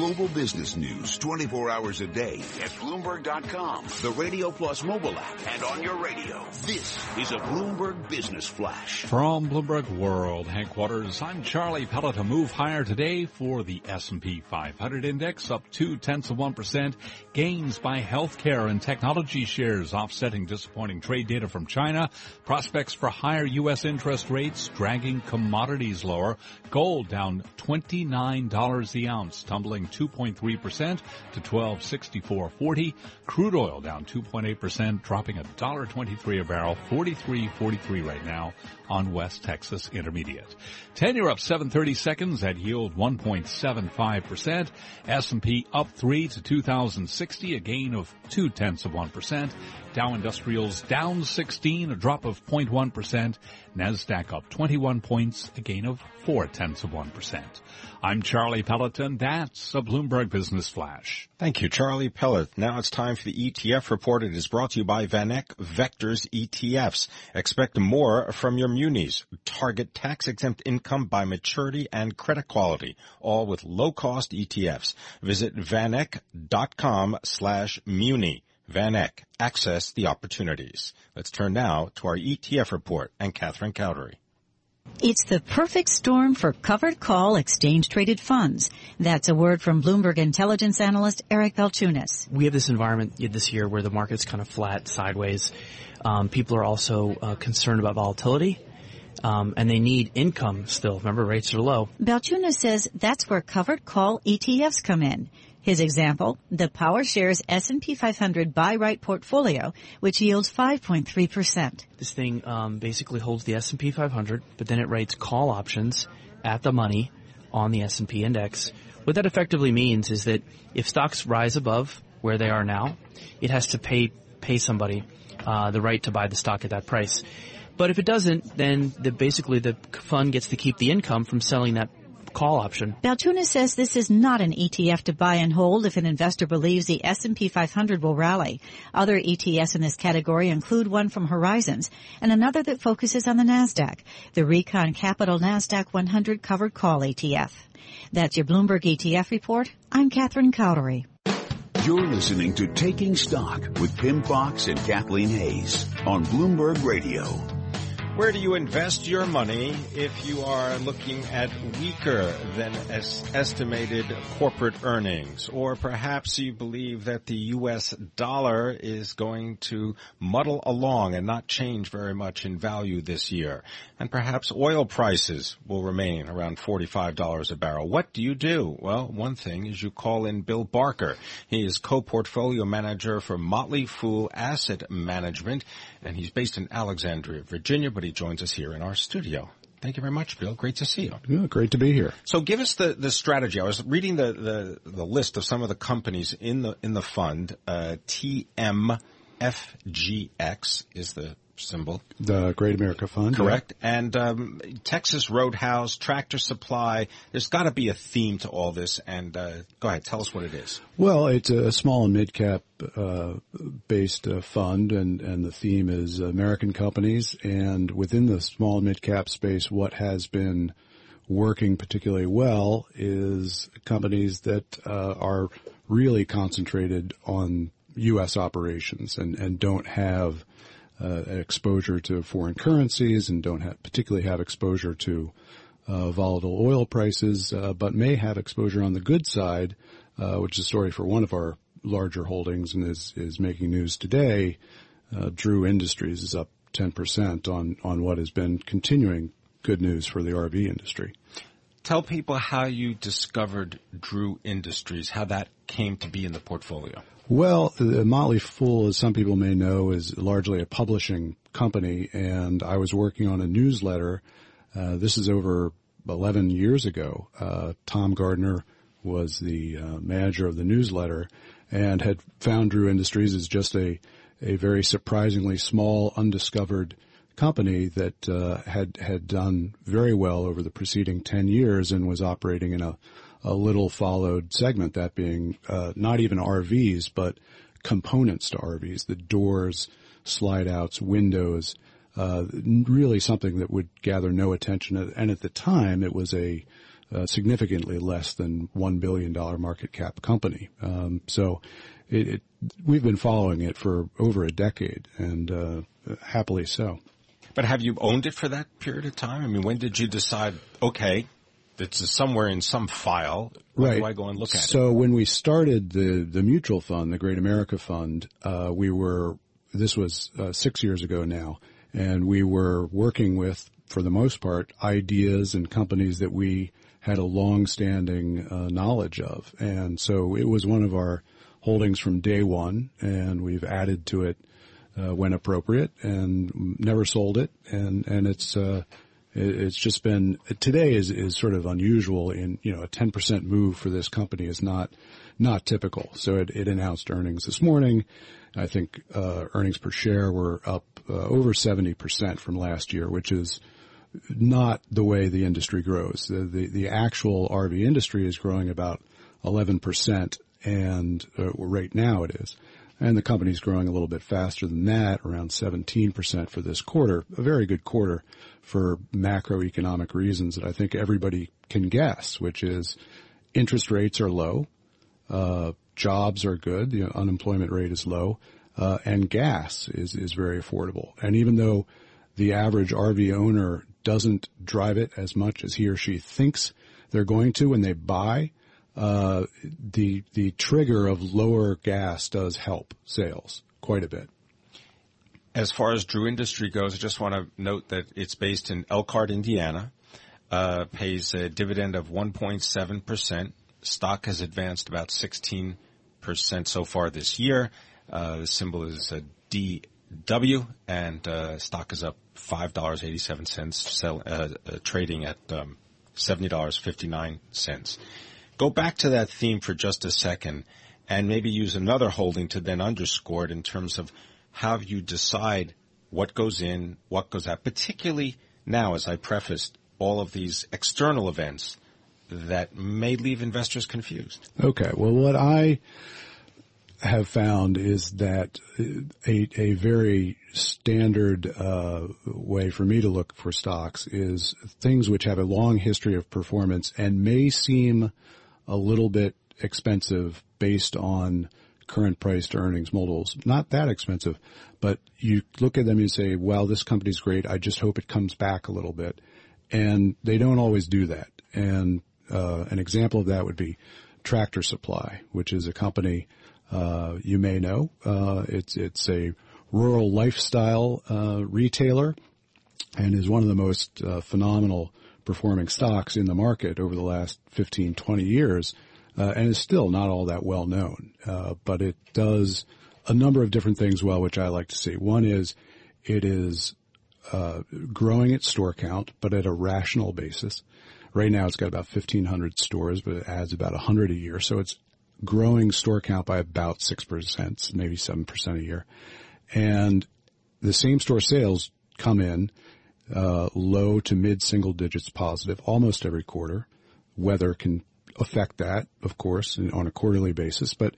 Global business news 24 hours a day at Bloomberg.com, the Radio Plus mobile app, and on your radio. This is a Bloomberg Business Flash. From Bloomberg World headquarters, I'm Charlie Pellett. A move higher today for the S&P 500 index, up two tenths of one percent. Gains by healthcare and technology shares offsetting disappointing trade data from China. Prospects for higher U.S. interest rates dragging commodities lower. Gold down $29 the ounce, tumbling 2.3% to 1264.40. Crude oil down 2.8%, dropping $1.23 a barrel, 43.43 right now on West Texas Intermediate. 10 year up 730 seconds at yield 1.75%. S&P up 3 to 2060, a gain of 2 tenths of 1%. Dow Industrials down 16, a drop of 0.1%. NASDAQ up 21 points, a gain of 4 tenths of 1%. I'm Charlie Pelleton. That's a Bloomberg Business Flash. Thank you, Charlie Pellett. Now it's time for the ETF report. It is brought to you by VanEck Vectors ETFs. Expect more from your munis. Target tax exempt income by maturity and credit quality, all with low cost ETFs. Visit vaneck.com slash muni. VanEck. Access the opportunities. Let's turn now to our ETF report and Catherine Cowdery. It's the perfect storm for covered call exchange traded funds. That's a word from Bloomberg intelligence analyst Eric Balchunas. We have this environment this year where the market's kind of flat, sideways. Um, people are also uh, concerned about volatility. Um, and they need income still. Remember, rates are low. Balchunas says that's where covered call ETFs come in. His example, the PowerShares S&P 500 BuyWrite portfolio, which yields 5.3%. This thing um, basically holds the S&P 500, but then it writes call options at the money on the S&P index. What that effectively means is that if stocks rise above where they are now, it has to pay pay somebody uh, the right to buy the stock at that price. But if it doesn't, then the, basically the fund gets to keep the income from selling that call option. Balchunas says this is not an ETF to buy and hold if an investor believes the S&P 500 will rally. Other ETFs in this category include one from Horizons and another that focuses on the NASDAQ, the Recon Capital NASDAQ 100 Covered Call ETF. That's your Bloomberg ETF report. I'm Catherine Cowdery. You're listening to Taking Stock with Pimm Fox and Kathleen Hays on Bloomberg Radio. Where do you invest your money if you are looking at weaker than estimated corporate earnings? Or perhaps you believe that the U.S. dollar is going to muddle along and not change very much in value this year. And perhaps oil prices will remain around $45 a barrel. What do you do? Well, one thing is you call in Bill Barker. He is co-portfolio manager for Motley Fool Asset Management and he's based in Alexandria, Virginia, but he joins us here in our studio. Thank you very much, Bill. Great to see you. Yeah, great to be here. So give us the, the strategy. I was reading the, the, the list of some of the companies in the in the fund. Uh, TMFGX is the symbol. The Great America Fund. Correct. Yeah. And um, Texas Roadhouse, Tractor Supply. There's got to be a theme to all this. And uh, go ahead, tell us what it is. Well, it's a small and mid cap uh, based uh, fund, and and the theme is American companies. And within the small and mid cap space, what has been working particularly well is companies that uh, are really concentrated on U.S. operations and, and don't have uh, exposure to foreign currencies and don't have, particularly have exposure to uh, volatile oil prices, uh, but may have exposure on the good side, uh, which is a story for one of our larger holdings and is is making news today. Uh, Drew Industries is up 10% on on what has been continuing good news for the RV industry. Tell people how you discovered Drew Industries, how that came to be in the portfolio. Well, the Motley Fool, as some people may know, is largely a publishing company, and I was working on a newsletter. Uh, this is over 11 years ago. Uh, Tom Gardner was the uh, manager of the newsletter and had found Drew Industries as just a, a very surprisingly small, undiscovered company that uh, had had done very well over the preceding 10 years and was operating in a, a little followed segment, that being uh, not even RVs, but components to RVs, the doors, slide outs, windows, uh, really something that would gather no attention. And at the time, it was a uh, significantly less than one billion dollar market cap company. Um, so it, it, we've been following it for over a decade, and uh, happily so. But have you owned it for that period of time? I mean, when did you decide? Okay, it's somewhere in some file. Where right. do I go and look at so it? So when we started the the mutual fund, the Great America Fund, uh, we were this was uh, six years ago now, and we were working with, for the most part, ideas and companies that we had a long-standing uh, knowledge of, and so it was one of our holdings from day one, and we've added to it uh, when appropriate, and never sold it, and and it's uh, it's just been today is is sort of unusual in you know a 10% move for this company is not not typical. So it, it announced earnings this morning. I think uh, earnings per share were up uh, over 70% from last year, which is not the way the industry grows. The, the, the actual RV industry is growing about 11% and uh, right now it is. And the company's growing a little bit faster than that, around 17% for this quarter. A very good quarter for macroeconomic reasons that I think everybody can guess, which is interest rates are low, uh, jobs are good, the unemployment rate is low, uh, and gas is, is very affordable. And even though the average RV owner doesn't drive it as much as he or she thinks they're going to when they buy, uh, the the trigger of lower gas does help sales quite a bit. As far as Drew Industry goes, I just want to note that it's based in Elkhart, Indiana. Uh, pays a dividend of 1.7 percent. Stock has advanced about 16 percent so far this year. Uh, the symbol is DW, and uh, stock is up five dollars eighty seven cents, uh, trading at um, seventy dollars fifty nine cents. Go back to that theme for just a second and maybe use another holding to then underscore it in terms of how you decide what goes in, what goes out, particularly now, as I prefaced, all of these external events that may leave investors confused. Okay. Well, what I have found is that a, a very standard uh, way for me to look for stocks is things which have a long history of performance and may seem a little bit expensive based on current price to earnings multiples. Not that expensive, but you look at them and say, "Well, this company's great. I just hope it comes back a little bit," and they don't always do that. And uh, an example of that would be Tractor Supply, which is a company uh, you may know. Uh, it's it's a rural lifestyle uh, retailer, and is one of the most uh, phenomenal performing stocks in the market over the last 15, 20 years, uh, and is still not all that well known. Uh, but it does a number of different things well, which I like to see. One is it is uh, growing its store count, but at a rational basis. Right now, it's got about 1,500 stores, but it adds about 100 a year, so it's growing store count by about six percent, maybe seven percent a year, and the same store sales come in uh, low to mid single digits positive almost every quarter. Weather can affect that, of course, on a quarterly basis, but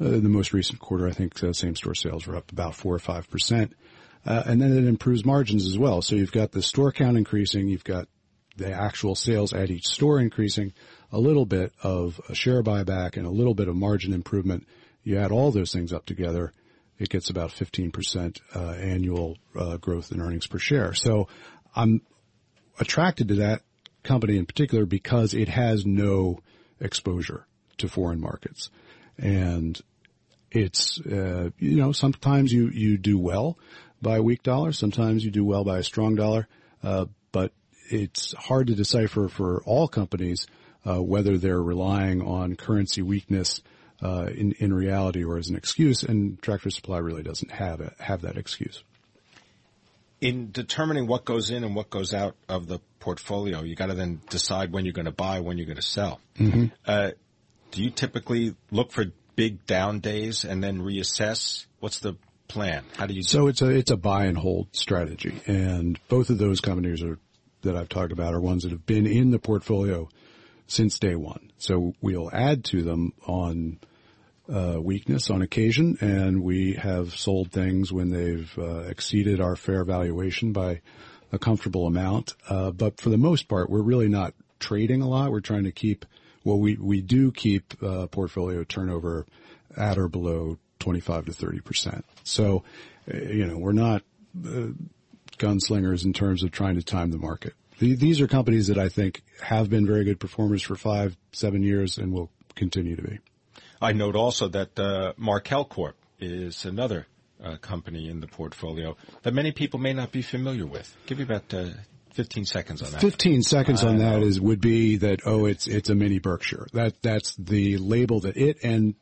uh, the most recent quarter, I think uh, same store sales were up about four or five percent. Uh, and then it improves margins as well. So you've got the store count increasing, you've got the actual sales at each store increasing, a little bit of a share buyback and a little bit of margin improvement. You add all those things up together, it gets about 15% uh, annual uh, growth in earnings per share. So I'm attracted to that company in particular because it has no exposure to foreign markets. And it's, uh, you know, sometimes you, you do well by a weak dollar. Sometimes you do well by a strong dollar. Uh, but it's hard to decipher for all companies, uh, whether they're relying on currency weakness, uh, in, in reality or as an excuse. And Tractor Supply really doesn't have it, have that excuse in determining what goes in and what goes out of the portfolio. You got to then decide when you're going to buy, when you're going to sell. Mm-hmm. Uh, do you typically look for big down days and then reassess? What's the plan? How do you? So it's a it's a buy and hold strategy, and both of those companies are that I've talked about are ones that have been in the portfolio since day one. So we'll add to them on uh, weakness on occasion, and we have sold things when they've uh, exceeded our fair valuation by a comfortable amount. Uh, but for the most part, we're really not trading a lot. We're trying to keep well, we we do keep uh, portfolio turnover at or below 25 to 30 percent. So, uh, you know, we're not uh, gunslingers in terms of trying to time the market. These are companies that I think have been very good performers for five, seven years, and will continue to be. I note also that uh, Markel Corp is another uh, company in the portfolio that many people may not be familiar with. Give me about uh, 15 seconds on that. 15 seconds on that is would be that oh it's it's a mini Berkshire. That that's the label that it and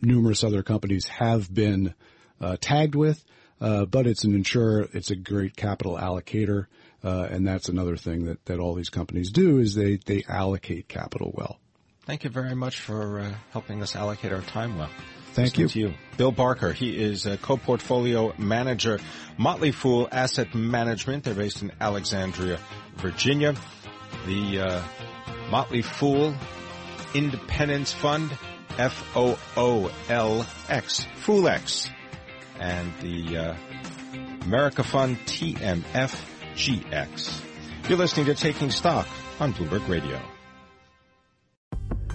numerous other companies have been uh, tagged with. Uh, but it's an insurer. It's a great capital allocator, uh, and that's another thing that, that all these companies do is they they allocate capital well. Thank you very much for uh, helping us allocate our time well. Thank you. To you. Bill Barker, he is a co-portfolio manager, Motley Fool Asset Management. They're based in Alexandria, Virginia. The uh, Motley Fool Independence Fund, F-O-O-L-X, FoolX. And the uh, America Fund, TMFGX. You're listening to Taking Stock on Bloomberg Radio.